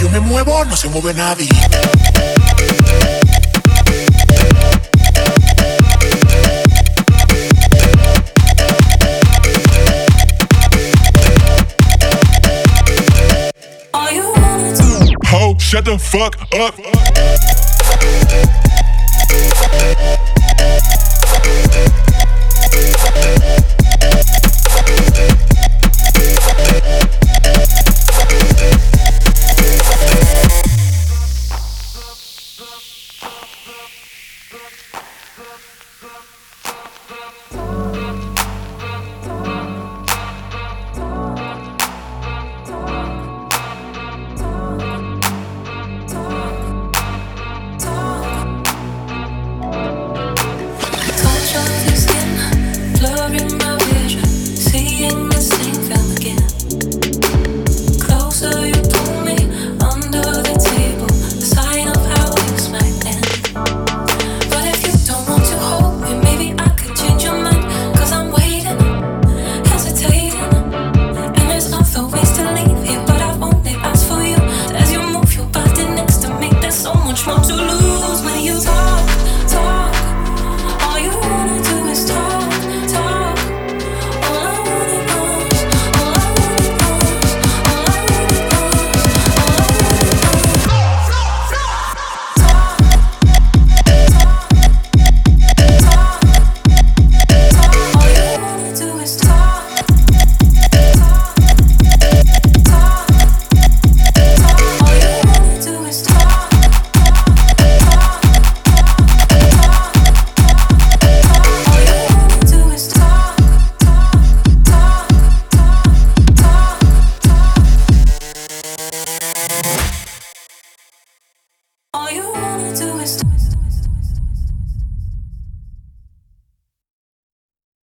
Yo me muevo, no se mueve nadie. All. Ho, shut the fuck up.